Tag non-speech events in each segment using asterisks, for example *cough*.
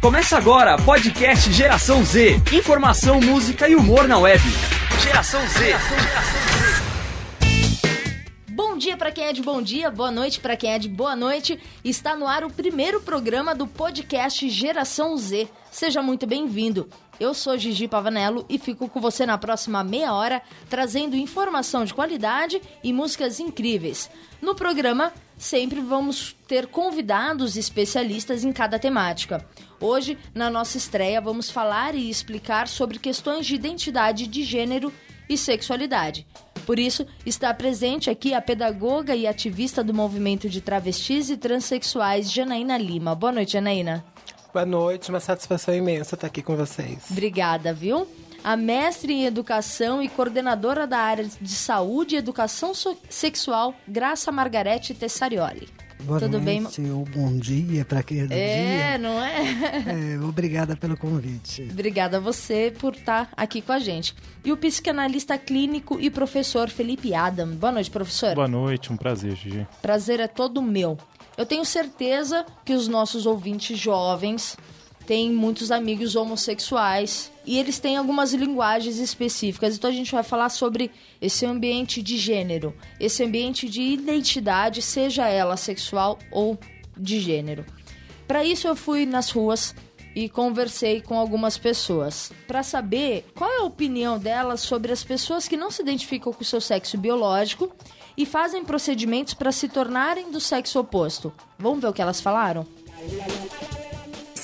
Começa agora, podcast Geração Z. Informação, música e humor na web. Geração Z. Bom dia para quem é de bom dia, boa noite para quem é de boa noite. Está no ar o primeiro programa do podcast Geração Z. Seja muito bem-vindo. Eu sou Gigi Pavanello e fico com você na próxima meia hora trazendo informação de qualidade e músicas incríveis. No programa, sempre vamos ter convidados especialistas em cada temática. Hoje, na nossa estreia, vamos falar e explicar sobre questões de identidade de gênero e sexualidade. Por isso, está presente aqui a pedagoga e ativista do movimento de travestis e transexuais, Janaína Lima. Boa noite, Janaína. Boa noite, uma satisfação imensa estar aqui com vocês. Obrigada, viu? A mestre em educação e coordenadora da área de saúde e educação so sexual, Graça Margarete Tessarioli. Boa Tudo noite bem? ou bom dia para quem é do É, dia. não é? É, obrigada pelo convite. Obrigada a você por estar aqui com a gente. E o psicanalista clínico e professor Felipe Adam. Boa noite, professor. Boa noite, um prazer, Gigi. Prazer é todo meu. Eu tenho certeza que os nossos ouvintes jovens têm muitos amigos homossexuais e eles têm algumas linguagens específicas. Então a gente vai falar sobre esse ambiente de gênero, esse ambiente de identidade, seja ela sexual ou de gênero. Para isso eu fui nas ruas e conversei com algumas pessoas para saber qual é a opinião delas sobre as pessoas que não se identificam com o seu sexo biológico e fazem procedimentos para se tornarem do sexo oposto. Vamos ver o que elas falaram?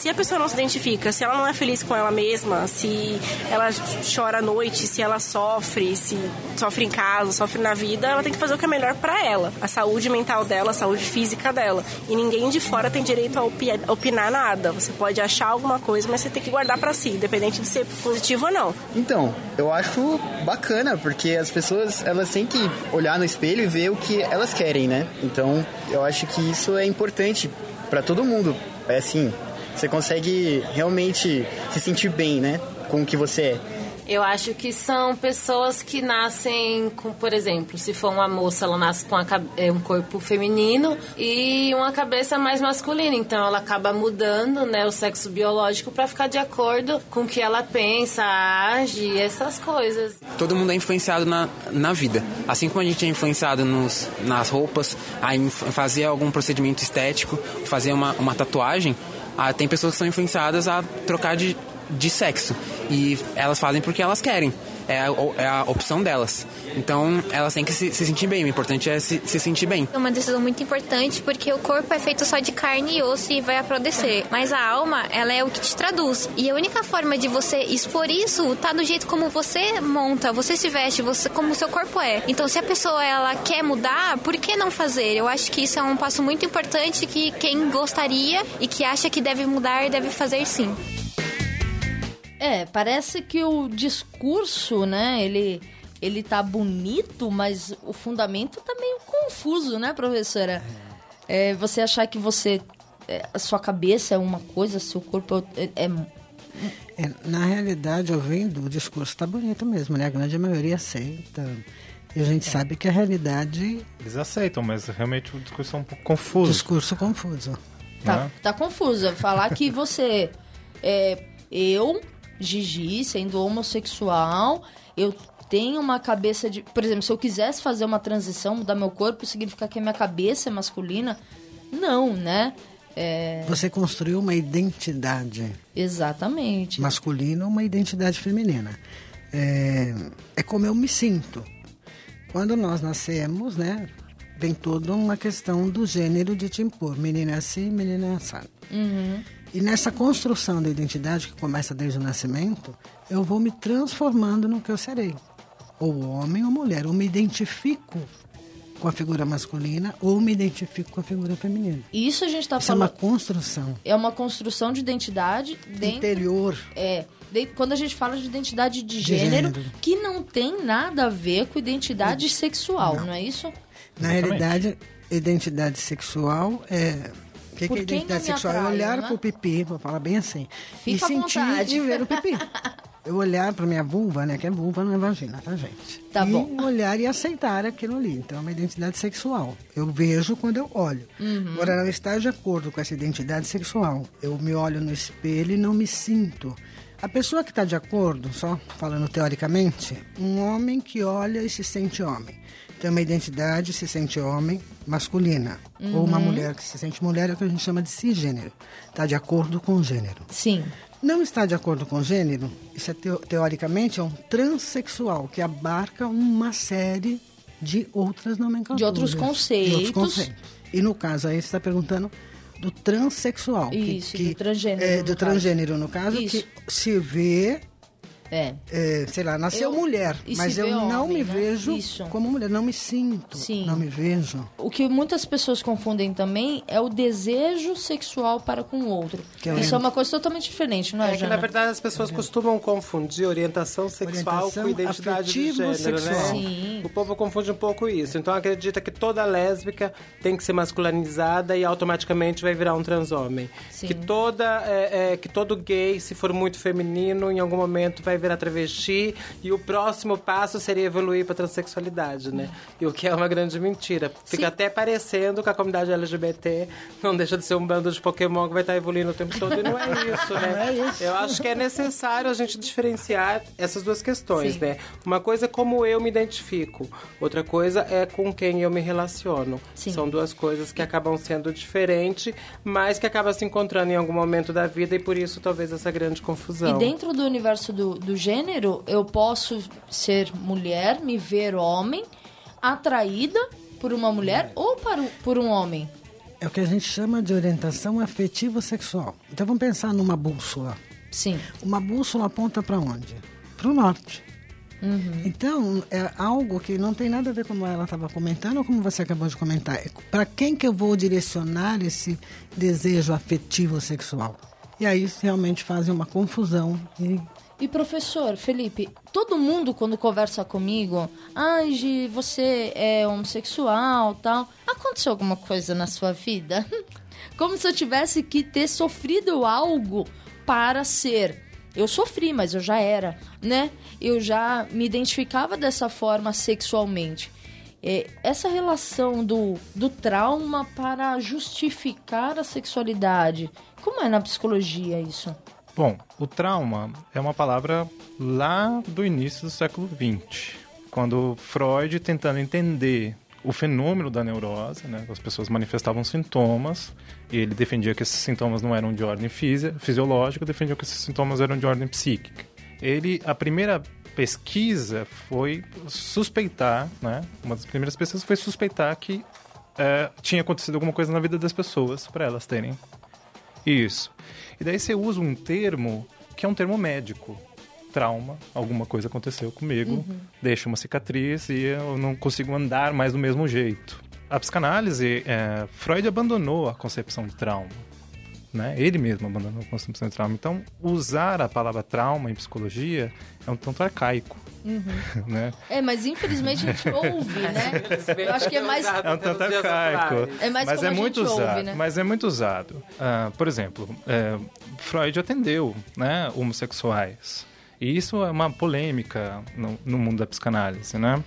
Se a pessoa não se identifica, se ela não é feliz com ela mesma, se ela chora à noite, se ela sofre, se sofre em casa, sofre na vida, ela tem que fazer o que é melhor para ela, a saúde mental dela, a saúde física dela. E ninguém de fora tem direito a opinar nada. Você pode achar alguma coisa, mas você tem que guardar para si, independente de ser positivo ou não. Então, eu acho bacana, porque as pessoas, elas têm que olhar no espelho e ver o que elas querem, né? Então, eu acho que isso é importante para todo mundo. É assim, você consegue realmente se sentir bem, né? Com o que você é. Eu acho que são pessoas que nascem com, por exemplo, se for uma moça, ela nasce com um corpo feminino e uma cabeça mais masculina. Então ela acaba mudando, né, o sexo biológico para ficar de acordo com o que ela pensa, age, essas coisas. Todo mundo é influenciado na, na vida. Assim como a gente é influenciado nos, nas roupas, a fazer algum procedimento estético, fazer uma, uma tatuagem, ah, tem pessoas que são influenciadas a trocar de, de sexo. E elas fazem porque elas querem. É a, é a opção delas. Então, elas têm que se, se sentir bem. O importante é se, se, sentir bem. É uma decisão muito importante porque o corpo é feito só de carne e osso e vai apodrecer. Mas a alma, ela é o que te traduz. E a única forma de você expor isso tá do jeito como você monta, você se veste, você como o seu corpo é. Então, se a pessoa ela quer mudar, por que não fazer? Eu acho que isso é um passo muito importante que quem gostaria e que acha que deve mudar, deve fazer sim. É, parece que o discurso, né, ele, ele tá bonito, mas o fundamento tá meio confuso, né, professora? É, você achar que você. É, a sua cabeça é uma coisa, seu corpo é. é... É, na realidade, ouvindo, o discurso está bonito mesmo, né? A grande maioria aceita. E a gente sabe que a realidade. Eles aceitam, mas realmente o discurso é um pouco confuso. Discurso confuso. Tá, tá confuso. Falar que você. É, eu, Gigi, sendo homossexual, eu tenho uma cabeça de. Por exemplo, se eu quisesse fazer uma transição, mudar meu corpo, significa que a minha cabeça é masculina? Não, né? É... Você construiu uma identidade. Exatamente. Masculina, uma identidade feminina. É, é como eu me sinto. Quando nós nascemos, né? Tem toda uma questão do gênero de te impor. Menina é assim, menina é assado. Uhum. E nessa construção da identidade, que começa desde o nascimento, eu vou me transformando no que eu serei. Ou homem ou mulher. Ou me identifico com a figura masculina ou me identifico com a figura feminina. Isso a gente está Isso falando. é uma construção. É uma construção de identidade dentro, interior. É. De, quando a gente fala de identidade de, de gênero, gênero, que não tem nada a ver com identidade sexual, não, não é isso? Na Exatamente. realidade, identidade sexual é o que, que é identidade sexual? é olhar né? pro pipi, vou falar bem assim. Fica e sentir vontade. e ver o pipi. eu olhar para minha vulva, né? Que é vulva, não é vagina, tá, gente? Tá e bom. olhar e aceitar aquilo ali. Então, é uma identidade sexual. Eu vejo quando eu olho. Uhum. Agora, não estar de acordo com essa identidade sexual. Eu me olho no espelho e não me sinto. A pessoa que está de acordo, só falando teoricamente, um homem que olha e se sente homem. Tem uma identidade, se sente homem, masculina. Ou uma Uhum. mulher que se sente mulher, é o que a gente chama de cisgênero. Está de acordo com o gênero. Sim. Não está de acordo com o gênero, isso é teo- teoricamente é um transexual, que abarca uma série de outras nomenclaturas. De outros conceitos. E no caso aí você está perguntando do transexual. que- Isso, que, do transgênero, É, no do caso. transgênero, no caso, Isso. que se vê É. é, sei lá, nasceu Eu- mulher, mas eu não homem, me né? vejo Isso. como mulher, não me sinto, Sim. não me vejo. O que muitas pessoas confundem também é o desejo sexual para com o outro. Que é Isso é uma coisa totalmente diferente, não é, É que, na verdade, as pessoas costumam confundir orientação sexual Orientação com identidade de gênero, sexual. né? Sim. O povo confunde um pouco isso. Então acredita que toda lésbica tem que ser masculinizada e automaticamente vai virar um transhomem. Sim. Que toda é, é, que todo gay, se for muito feminino, em algum momento vai virar travesti e o próximo passo seria evoluir para transexualidade, né? E o que é uma grande mentira. Fica Sim. até parecendo que a comunidade LGBT não deixa de ser um bando de Pokémon que vai estar evoluindo o tempo todo e não é *laughs* isso, né? Eu acho que é necessário a gente diferenciar essas duas questões, Sim. né? Uma coisa é como eu me identifico, outra coisa é com quem eu me relaciono. Sim. São duas coisas que acabam sendo diferentes, mas que acabam se encontrando em algum momento da vida e por isso talvez essa grande confusão. E dentro do universo do, do gênero, eu posso ser mulher, me ver homem, atraída por uma mulher ou por um homem. É o que a gente chama de orientação afetivo-sexual. Então vamos pensar numa bússola. Sim. Uma bússola aponta para onde? Para o norte. Uhum. Então, é algo que não tem nada a ver como ela estava comentando ou como você acabou de comentar. Para quem que eu vou direcionar esse desejo afetivo sexual? E aí realmente fazem uma confusão. E E professor, Felipe, todo mundo quando conversa comigo, ai, Gi, você é homossexual, tal. Aconteceu alguma coisa na sua vida? *laughs* Como se eu tivesse que ter sofrido algo para ser. Eu sofri, mas eu já era, né? Eu já me identificava dessa forma sexualmente. É, essa relação do, do trauma para justificar a sexualidade, como é na psicologia isso? Bom, o trauma é uma palavra lá do início do século XX, quando Freud, tentando entender o fenômeno da neurose, né, as pessoas manifestavam sintomas, e ele defendia que esses sintomas não eram de ordem fisi fisiológica, defendia que esses sintomas eram de ordem psíquica. Ele, a primeira pesquisa foi suspeitar, né, uma das primeiras pesquisas foi suspeitar que eh, tinha acontecido alguma coisa na vida das pessoas para elas terem isso. E daí você usa um termo que é um termo médico. Trauma, alguma coisa aconteceu comigo, deixa uma cicatriz e eu não consigo andar mais do mesmo jeito. A psicanálise, é, Freud abandonou a concepção de trauma. Né? Ele mesmo abandonou a concepção de trauma. Então, usar a palavra trauma em psicologia é um tanto arcaico. *laughs* Né? É, mas infelizmente a gente ouve, né? *laughs* Eu acho que é mais. É um tanto arcaico. É mais mas como é a muito gente ouve, usado. né? Mas é muito usado. Ah, por exemplo, é, Freud atendeu né, homossexuais. E isso é uma polêmica no, no mundo da psicanálise, né?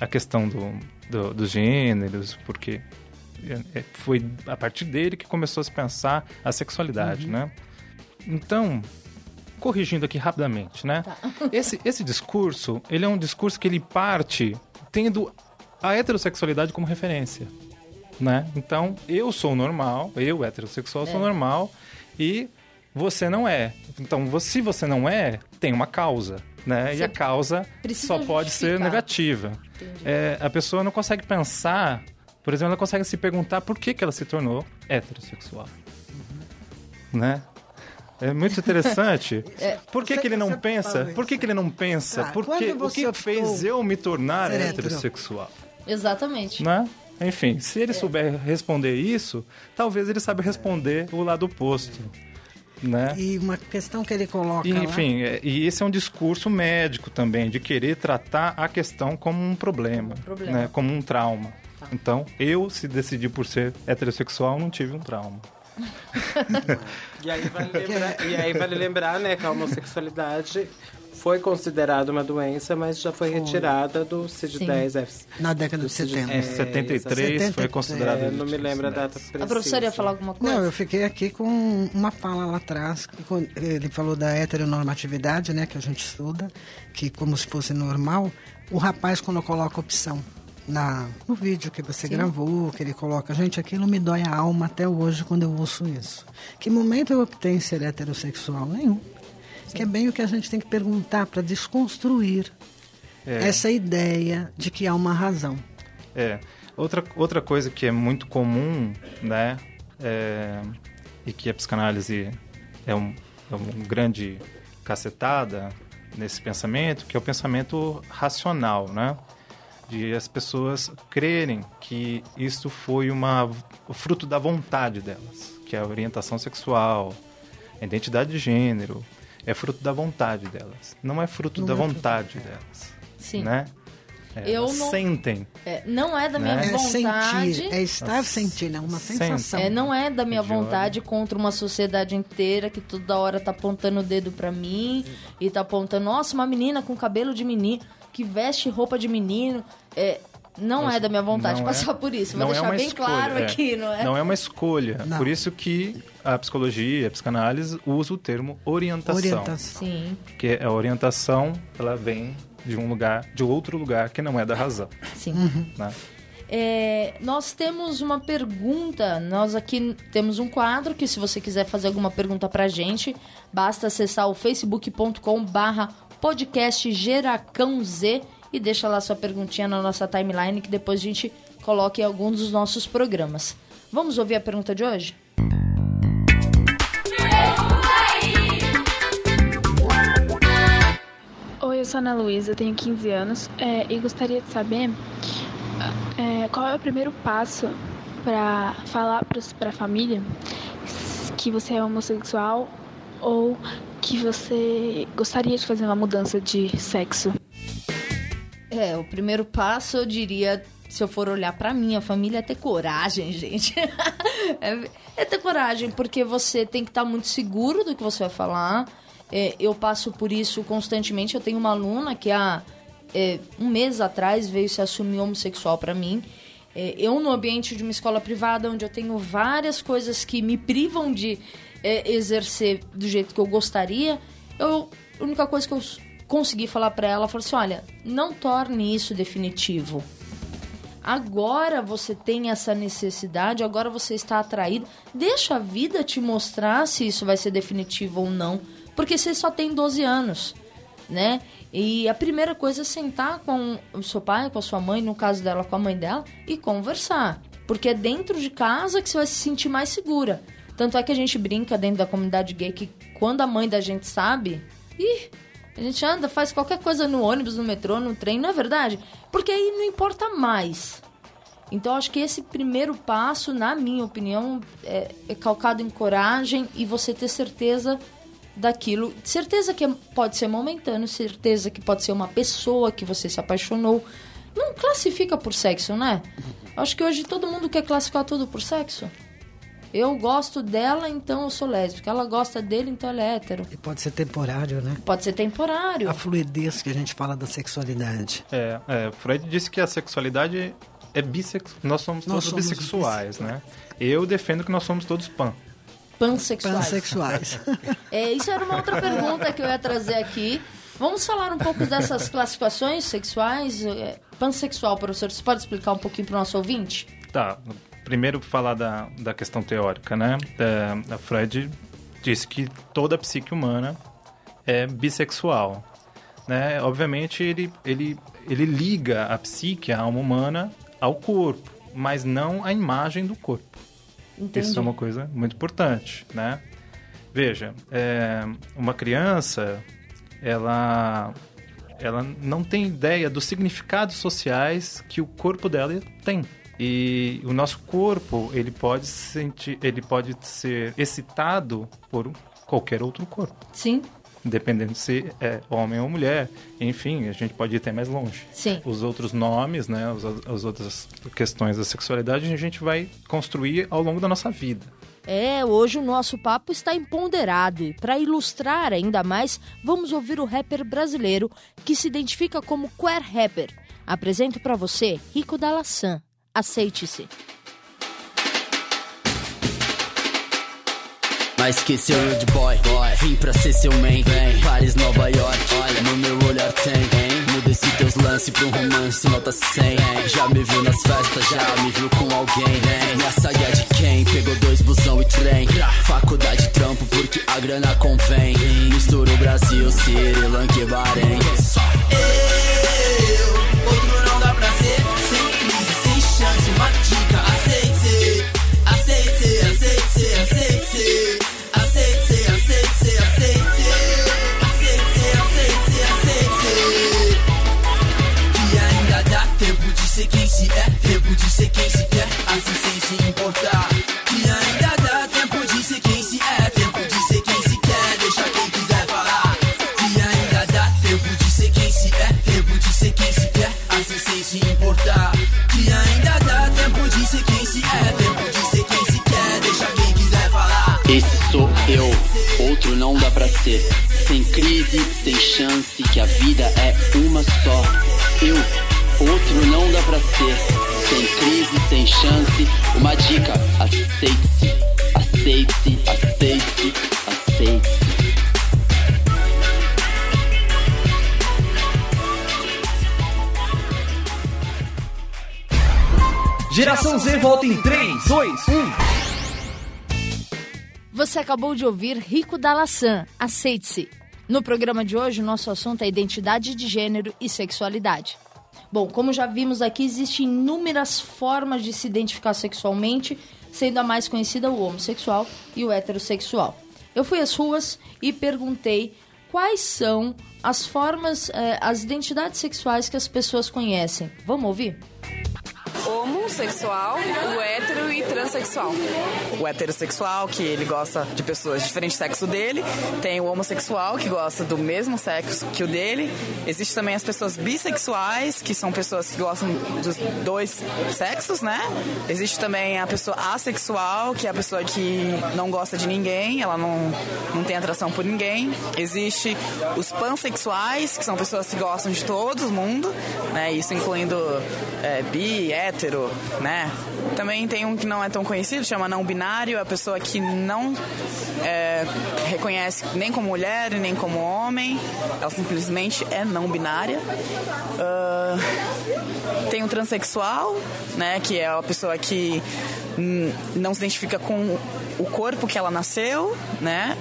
A questão do, do- dos gêneros, porque foi a partir dele que começou a se pensar a sexualidade, né? Então, corrigindo aqui rapidamente, né? *laughs* Esse, esse discurso, ele é um discurso que ele parte tendo a heterossexualidade como referência, né? Então, eu sou normal, eu heterossexual sou normal e você não é. Então, se você não é, tem uma causa, né? e a causa só pode ser negativa. É, a pessoa não consegue pensar, por exemplo, ela consegue se perguntar por que, que ela se tornou heterossexual, né? É muito interessante. *laughs* Por que, Você- que ele não pensa? Por que, que ele não pensa? Ah, Por quando que, o que optou fez eu me tornar heterossexual? Exatamente. Né? Enfim, se ele souber responder isso, talvez ele saiba responder o lado oposto. Né? E uma questão que ele coloca E, lá, enfim, é- e esse é um discurso médico também, de querer tratar a questão como um problema, problema. Né? como um trauma. Então, eu, se decidi por ser heterossexual, não tive um trauma. *laughs* E aí vale lembrar, e aí vale lembrar né, que a homossexualidade foi considerada uma doença, mas já foi, retirada do CID-10. É, Na década de 70. Em 73 foi considerado. é, não me lembro a do data CID-10. precisa. A professora ia falar alguma coisa? Não, eu fiquei aqui com uma fala lá atrás, ele falou da heteronormatividade, né, que a gente estuda, que como se fosse normal, o rapaz quando coloca opção na, no vídeo que você gravou, que ele coloca, gente, aquilo me dói a alma até hoje quando eu ouço isso. Que momento eu optei em ser heterossexual? Nenhum. Que é bem o que a gente tem que perguntar para desconstruir É. essa ideia de que há uma razão. É. Outra, outra coisa que é muito comum, né? é, e que a psicanálise é um, é um grande cacetada nesse pensamento, que é o pensamento racional, né? De as pessoas crerem que isso foi uma, o fruto da vontade delas, que é a orientação sexual, a identidade de gênero, é fruto da vontade delas. Não é fruto Não da é fruto- vontade delas. Sim. Né? É, Eu elas não- sentem. É, não é da minha Né? É vontade. sentir, é estar sentindo, é uma sensação. É, não é da minha De vontade contra uma sociedade inteira que toda hora tá apontando o dedo pra mim e tá apontando, nossa, uma menina com cabelo de menino, que veste roupa de menino. É, não Mas é da minha vontade não passar é- por isso. Vou não é deixar uma bem escolha, claro é. aqui, não é? Não é uma escolha. Não. Por isso que a psicologia, a psicanálise usa o termo orientação. Orientação. Sim, Porque a orientação, ela vem de um lugar, de outro lugar que não é da razão. sim. Né? É, nós temos uma pergunta. Nós aqui temos um quadro que, se você quiser fazer alguma pergunta pra gente, basta acessar o facebook.com/barra podcast Geracão Z e deixa lá sua perguntinha na nossa timeline que depois a gente coloca em algum dos nossos programas. Vamos ouvir a pergunta de hoje? Oi, eu sou Ana Luísa, tenho 15 anos é, e gostaria de saber é, qual é o primeiro passo para falar para a família que você é homossexual ou que você gostaria de fazer uma mudança de sexo. É, o primeiro passo eu diria, se eu for olhar pra minha família, é ter coragem, *laughs* gente. é, é ter coragem, porque você tem que estar muito seguro do que você vai falar. É, eu passo por isso constantemente. Eu tenho uma aluna que há é, um mês atrás veio se assumir homossexual pra mim. É, eu, no ambiente de uma escola privada, onde eu tenho várias coisas que me privam de é, exercer do jeito que eu gostaria, eu, a única coisa que eu consegui falar pra ela foi assim: olha, não torne isso definitivo. Agora você tem essa necessidade, agora você está atraído. Deixa a vida te mostrar se isso vai ser definitivo ou não. Porque você só tem 12 anos, né? E a primeira coisa é sentar com o seu pai, com a sua mãe, no caso dela, com a mãe dela, e conversar. Porque é dentro de casa que você vai se sentir mais segura. Tanto é que a gente brinca dentro da comunidade gay que quando a mãe da gente sabe, ih, a gente anda, faz qualquer coisa no ônibus, no metrô, no trem, não é verdade? Porque aí não importa mais. Então, acho que esse primeiro passo, na minha opinião, é, é calcado em coragem e você ter certeza daquilo. Certeza que pode ser momentâneo, certeza que pode ser uma pessoa que você se apaixonou. Não classifica por sexo, né? Acho que hoje todo mundo quer classificar tudo por sexo. Eu gosto dela, então eu sou lésbica. Ela gosta dele, então ela é hétero. E pode ser temporário, né? Pode ser temporário. A fluidez que a gente fala da sexualidade. É, é, Freud disse que a sexualidade é bissexual. Nós somos Nós todos somos bissexuais, né? Eu defendo que nós somos todos pan. Pansexuais. Pansexuais. *laughs* É, isso era uma outra pergunta que eu ia trazer aqui. Vamos falar um pouco dessas classificações sexuais. É, Pansexual, professor, você pode explicar um pouquinho para o nosso ouvinte? Tá, primeiro falar da, da questão teórica, né? É, a Freud disse que toda a psique humana é bissexual. Né? Obviamente, ele, ele, ele liga a psique, a alma humana, ao corpo, mas não à imagem do corpo. Entendi. Isso é uma coisa muito importante, né? Veja, é, uma criança, ela, ela não tem ideia dos significados sociais que o corpo dela tem. E o nosso corpo, ele pode sentir, ele pode ser excitado por qualquer outro corpo, Sim, independente se é homem ou mulher. Enfim, a gente pode ir até mais longe sim. os outros nomes, né, as, as outras questões da sexualidade, a gente vai construir ao longo da nossa vida. É, hoje o nosso papo está empoderado e para ilustrar ainda mais, vamos ouvir o rapper brasileiro que se identifica como queer rapper. Apresento para você Rico Dalassan. Aceite-se. Mas esqueceu eu de boy, boy. Vim pra ser seu man, Vem. Paris, Nova York, olha, no meu olhar tem, hein? Muda esse teus lances pra um romance, nota 100 Já me viu nas festas, já me viu com alguém, hein? Minha saga é de quem? Pegou dois busão e trem Faculdade trampo porque a grana convém Mistura o Brasil, Sri Lanka e Bahrein vida é uma só. Eu, outro não dá pra ser. Sem crise, sem chance. Uma dica, aceite-se Aceite-se, aceite-se, aceite-se. Geração Z volta em 3, 2, 1. Você acabou de ouvir Rico Dalassan, Aceite-se. No programa de hoje, o nosso assunto é identidade de gênero e sexualidade. Bom, como já vimos aqui, existem inúmeras formas de se identificar sexualmente, sendo a mais conhecida o homossexual e o heterossexual. Eu fui às ruas e perguntei quais são as formas, eh, as identidades sexuais que as pessoas conhecem. Vamos ouvir? Homossexual, o hétero e transexual. O heterossexual, que ele gosta de pessoas de diferente sexo dele. Tem o homossexual, que gosta do mesmo sexo que o dele. Existe também as pessoas bissexuais, que são pessoas que gostam dos dois sexos, né? Existe também a pessoa assexual, que é a pessoa que não gosta de ninguém, ela não, não tem atração por ninguém. Existe os pansexuais, que são pessoas que gostam de todo mundo, né? Isso incluindo é, bi, hétero, né? Também tem um que não é tão conhecido, chama não binário, a pessoa que não é, reconhece nem como mulher nem como homem, ela simplesmente é não binária. Ah, tem o transexual, né? Que é a pessoa que hum, não se identifica com o corpo que ela nasceu, né?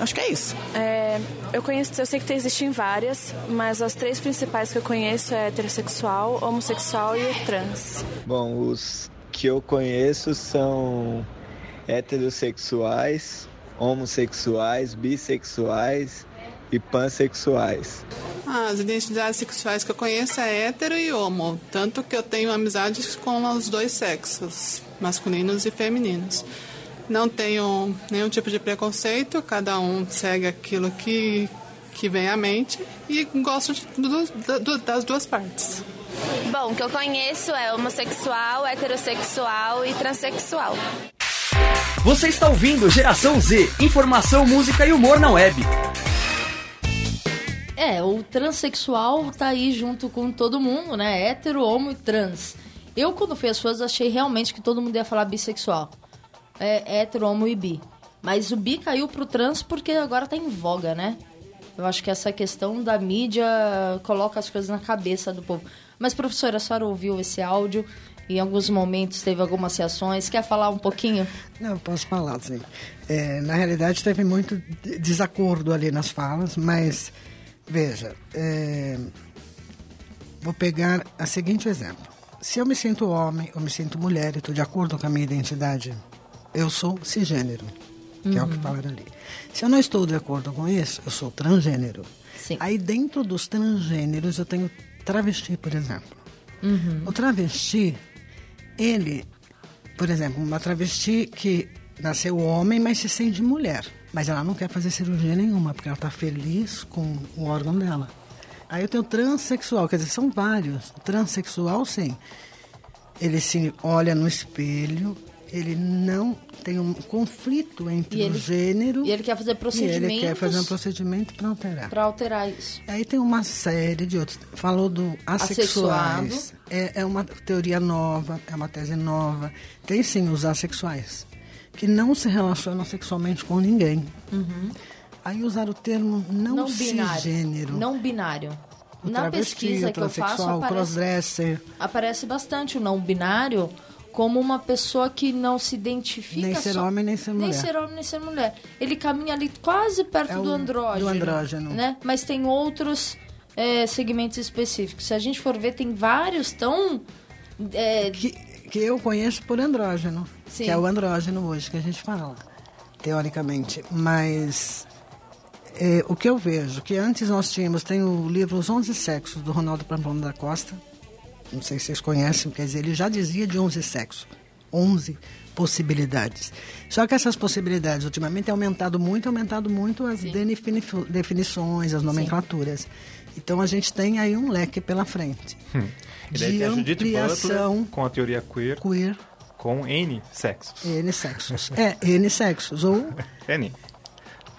Acho que é isso. É, eu conheço, eu sei que existem várias, mas as três principais que eu conheço é heterossexual, homossexual e trans. Bom, os que eu conheço são heterossexuais, homossexuais, bissexuais e pansexuais. Ah, as identidades sexuais que eu conheço é hétero e homo, tanto que eu tenho amizades com os dois sexos, masculinos e femininos. Não tenho nenhum tipo de preconceito, cada um segue aquilo que, que vem à mente e gosto de, do, do, das duas partes. Bom, o que eu conheço é homossexual, heterossexual e transexual. Você está ouvindo Geração Z, informação, música e humor na web. É, o transexual tá aí junto com todo mundo, né? Hétero, homo e trans. Eu, quando fui às suas, achei realmente que todo mundo ia falar bissexual. É hétero, homo e bi. Mas o bi caiu pro trans porque agora tá em voga, né? Eu acho que essa questão da mídia coloca as coisas na cabeça do povo. Mas, professora, a senhora ouviu esse áudio? Em alguns momentos teve algumas reações. Quer falar um pouquinho? Não, posso falar, sim. É, na realidade, teve muito de- desacordo ali nas falas, mas, veja, é, vou pegar o seguinte exemplo. Se eu me sinto homem, eu me sinto mulher e estou de acordo com a minha identidade, eu sou cisgênero, que é o que Uhum. falaram ali. Se eu não estou de acordo com isso, eu sou transgênero. Sim. Aí, dentro dos transgêneros, eu tenho travesti, por exemplo. Uhum. O travesti, ele, por exemplo, uma travesti que nasceu homem, mas se sente mulher. Mas ela não quer fazer cirurgia nenhuma, porque ela está feliz com o órgão dela. Aí eu tenho transexual, quer dizer, são vários. Transexual, sim. Ele se olha no espelho ele não tem um conflito entre E ele- o gênero E ele quer fazer procedimentos ele quer fazer um procedimento para alterar. pra alterar isso. Aí tem uma série de outros. Falou do assexuais. É, é uma teoria nova, é uma tese nova. Tem sim os assexuais, que não se relacionam sexualmente com ninguém. Uhum. Aí usar o termo não, Não binário. cisgênero. Não binário. o Na travesti, pesquisa que eu faço, aparece, aparece bastante o não binário como uma pessoa que não se identifica Nem ser só- homem, nem ser nem mulher. ser homem nem ser mulher ele caminha ali quase perto É o- do andrógeno do andrógeno. né mas tem outros é, segmentos específicos se a gente for ver tem vários tão é, que, que eu conheço por andrógeno, Sim. que é o andrógeno hoje que a gente fala, teoricamente. Mas é, o que eu vejo, que antes nós tínhamos, tem o livro Os 11 Sexos, do Ronaldo Pamplona da Costa, não sei se vocês conhecem, quer dizer, ele já dizia de 11 sexos, 11 possibilidades. Só que essas possibilidades, ultimamente, têm aumentado muito, aumentado muito as defini- definições, as nomenclaturas. Então, a gente tem aí um leque pela frente. Hum. E daí De tem a Judith ampliação Butler com a teoria queer, queer, com N sexos. N sexos. É, N sexos. Ou, *laughs* N.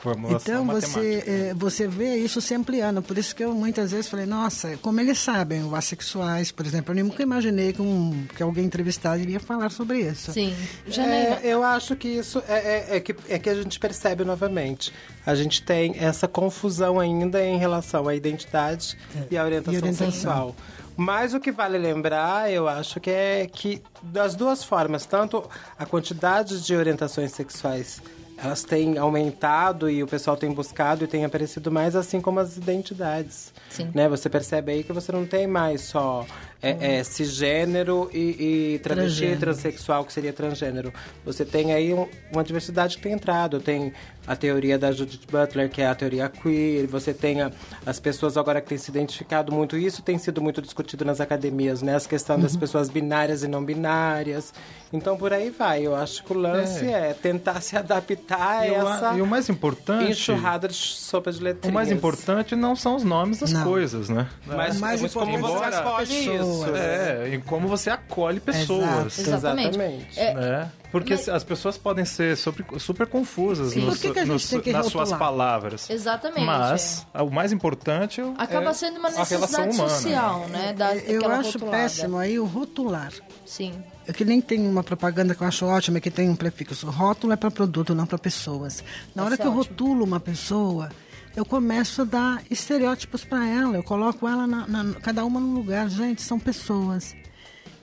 Formulação então você, é, você vê isso se ampliando. Por isso que eu muitas vezes falei, nossa, como eles sabem, os assexuais, por exemplo, eu nunca imaginei que, um, que alguém entrevistado iria falar sobre isso. sim É, eu acho que isso é, é- é que, é que a gente percebe novamente. A gente tem essa confusão ainda em relação à identidade e à orientação, É. E orientação. sexual. Mas o que vale lembrar, eu acho que é que das duas formas, tanto a quantidade de orientações sexuais elas têm aumentado e o pessoal tem buscado e tem aparecido mais, assim como as identidades. Sim. Né? Você percebe aí que você não tem mais só é, é, cisgênero e, e travesti Transgênero. transexual, que seria transgênero. Você tem aí um- uma diversidade que tem entrado. Tem a teoria da Judith Butler, que é a teoria queer. Você tem a- as pessoas agora que têm se identificado muito. Isso tem sido muito discutido nas academias, né? As questões das Uhum. pessoas binárias e não binárias. Então, por aí vai. Eu acho que o lance é, tentar se adaptar a E o- essa e o mais importante- enxurrada de sopa de O letrinhas. mais importante não são os nomes das Não. coisas, né? Mas- É. mas Mas como você embora- escolhe isso. É, e como você acolhe pessoas. Exatamente. É, né? Porque mas- as pessoas podem ser super, super confusas Sim. nos- que que a gente nos- tem que nas suas palavras. Exatamente, Mas o mais importante é, acaba é sendo uma necessidade humana. social né da, Eu acho rotulada. péssimo aí o rotular. sim É que nem tem uma propaganda que eu acho ótima, que tem um prefixo. Rótulo é para produto, não para pessoas. Na hora Esse que é eu ótimo. rotulo uma pessoa, eu começo a dar estereótipos para ela. Eu coloco ela, na, na- cada uma num lugar. Gente, são pessoas.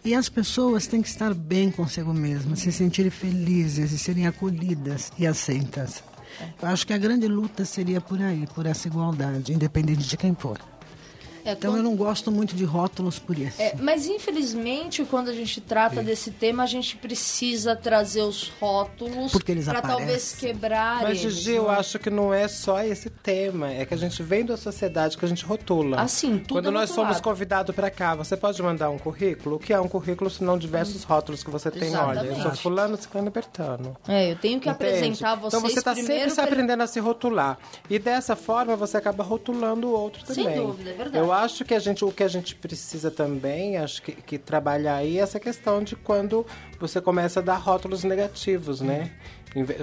E as pessoas têm que estar bem consigo mesmas, se sentirem felizes e serem acolhidas e aceitas. Eu acho que a grande luta seria por aí, por essa igualdade, independente de quem for. É, Então quando- eu não gosto muito de rótulos por isso. É, mas infelizmente, quando a gente trata desse tema, a gente precisa trazer os rótulos Porque eles para talvez quebrar Mas, eles. Gigi, eu é? acho que não é só esse tema. É que a gente vem da sociedade que a gente rotula. Assim, tudo Quando é nós rotulado. somos convidados para cá, você pode mandar um currículo? O que é um currículo se não diversos rótulos que você tem? Olha, eu sou Exatamente. fulano, ciclano, bertano. É, eu tenho que Entende? apresentar vocês Então você está sempre se aprendendo a se rotular. E dessa forma você acaba rotulando o outro Sem também. dúvida, é verdade. Eu acho que a gente, o que a gente precisa também, acho que, que trabalhar aí é essa questão de quando você começa a dar rótulos negativos, né?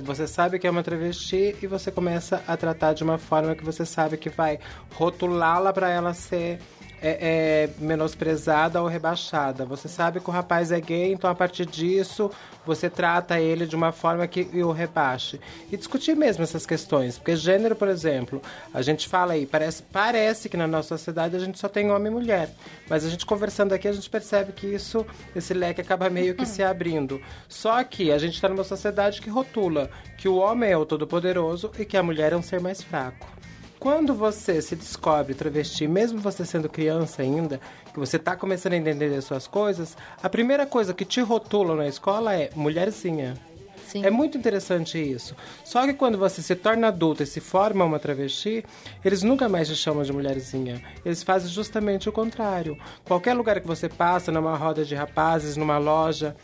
Você sabe que é uma travesti e você começa a tratar de uma forma que você sabe que vai rotulá-la para ela ser é, é, menosprezada ou rebaixada. Você sabe que o rapaz é gay, então a partir disso você trata ele de uma forma que o rebaixe. E discutir mesmo essas questões. Porque gênero, por exemplo, a gente fala aí, parece, parece que na nossa sociedade a gente só tem homem e mulher. Mas a gente conversando aqui, a gente percebe que isso, esse leque acaba meio que se abrindo. Só que a gente está numa sociedade que rotula que o homem é o todo-poderoso e que a mulher é um ser mais fraco. Quando você se descobre travesti, mesmo você sendo criança ainda, que você está começando a entender as suas coisas, a primeira coisa que te rotulam na escola é mulherzinha. É muito interessante isso. Só que quando você se torna adulta e se forma uma travesti, eles nunca mais te chamam de mulherzinha. Eles fazem justamente o contrário. Qualquer lugar que você passa, numa roda de rapazes, numa loja,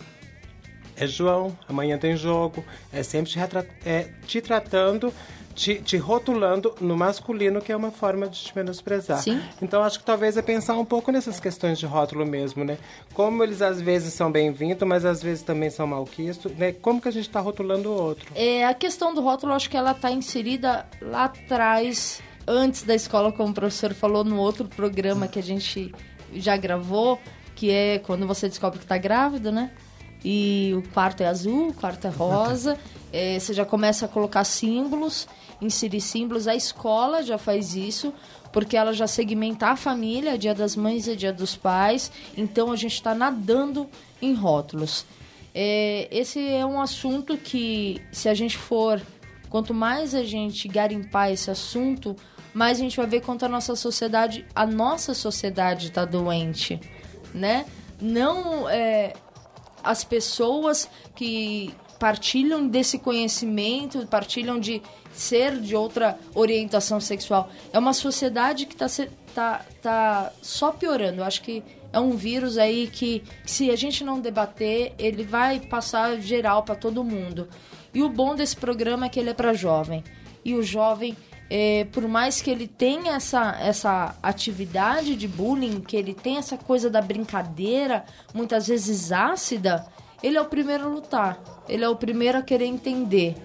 é João, amanhã tem jogo. É sempre te, é, te tratando, te, te rotulando no masculino, que é uma forma de te menosprezar. Sim. Então acho que talvez é pensar um pouco nessas questões de rótulo mesmo, né? Como eles às vezes são bem-vindos, mas às vezes também são malquistos, né? Como que a gente está rotulando o outro? É, a questão do rótulo, acho que ela está inserida lá atrás, antes da escola, como o professor falou no outro programa que a gente já gravou, que é quando você descobre que está grávida, né? E o quarto é azul, o quarto é rosa. *laughs* É, você já começa a colocar símbolos, inserir símbolos. A escola já faz isso, porque ela já segmenta a família, dia das mães e dia dos pais. Então a gente está nadando em rótulos. É, esse é um assunto que, se a gente for, quanto mais a gente garimpar esse assunto, mais a gente vai ver quanto a nossa sociedade, a nossa sociedade está doente, né? Não é, as pessoas que partilham desse conhecimento, partilham de ser de outra orientação sexual. É uma sociedade que está tá, tá só piorando. Eu acho que é um vírus aí que, se a gente não debater, ele vai passar geral para todo mundo. E o bom desse programa é que ele é para jovem. E o jovem, é, por mais que ele tenha essa, essa atividade de bullying, que ele tenha essa coisa da brincadeira, muitas vezes ácida, ele é o primeiro a lutar. Ele é o primeiro a querer entender.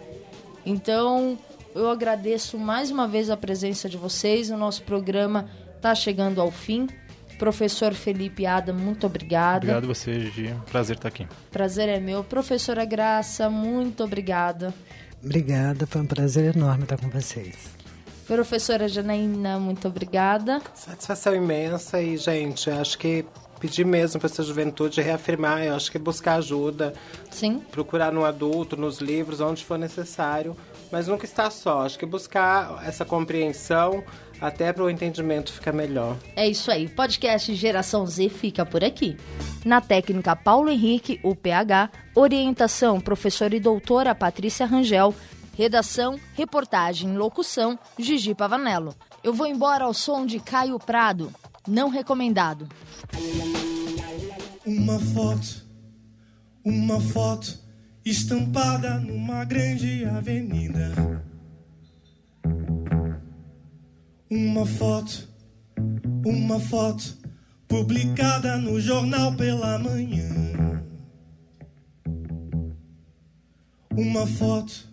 Então, eu agradeço mais uma vez a presença de vocês. O nosso programa está chegando ao fim. Professor Felipe Adam, muito obrigada. Obrigado a você, Gigi. Prazer estar aqui. Prazer é meu. Professora Graça, muito obrigada. Obrigada, foi um prazer enorme estar com vocês. Professora Janaína, muito obrigada. Satisfação imensa e, gente, acho que pedir mesmo para essa juventude reafirmar, eu acho que buscar ajuda. Sim. Procurar no adulto, nos livros, onde for necessário, mas nunca está só. Acho que buscar essa compreensão até para o entendimento ficar melhor. É isso aí. Podcast Geração Z fica por aqui. Na técnica Paulo Henrique, o PH, orientação professora e doutora Patrícia Rangel, redação, reportagem, locução Gigi Pavanello. Eu vou embora ao som de Caio Prado, não recomendado. Uma foto, uma foto estampada numa grande avenida. Uma foto, uma foto publicada no jornal pela manhã. Uma foto,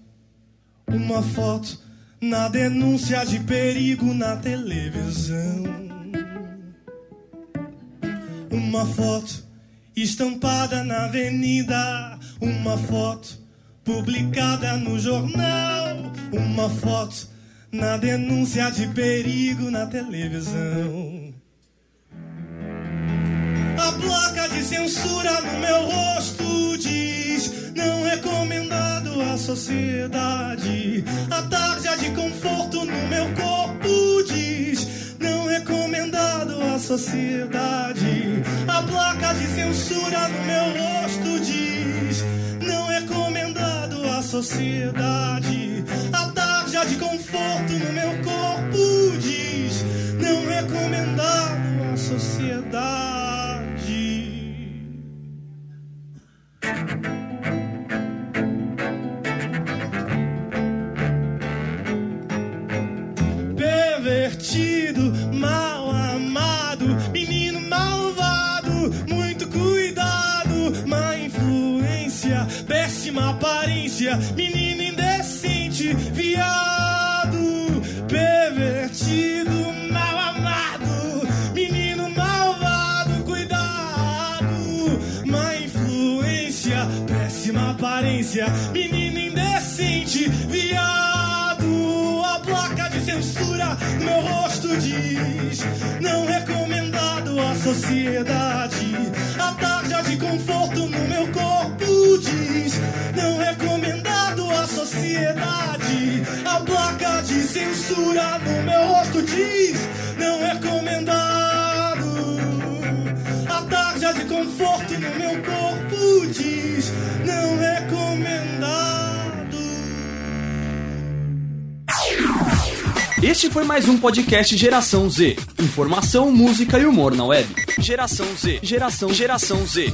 uma foto na denúncia de perigo na televisão. Uma foto estampada na avenida, uma foto publicada no jornal, uma foto na denúncia de perigo na televisão. A placa de censura no meu rosto diz: não recomendado à sociedade. A tarja de conforto no meu corpo diz: não recomendado sociedade. A placa de censura no meu rosto diz: não recomendado à sociedade. A tarja de conforto no meu corpo diz: não recomendado à sociedade. Menino indecente, viado, pervertido, mal amado, menino malvado, cuidado, má influência, péssima aparência, menino indecente, viado, a placa de censura meu rosto diz: não recomendado à sociedade. A tarja de conforto no meu corpo diz: não recomendado à sociedade. A placa de censura no meu rosto diz: não recomendado. A tarja de conforto no meu corpo diz: não recomendado. Este foi mais um podcast Geração Z. Informação, música e humor na web. Geração Z. Geração Geração Z.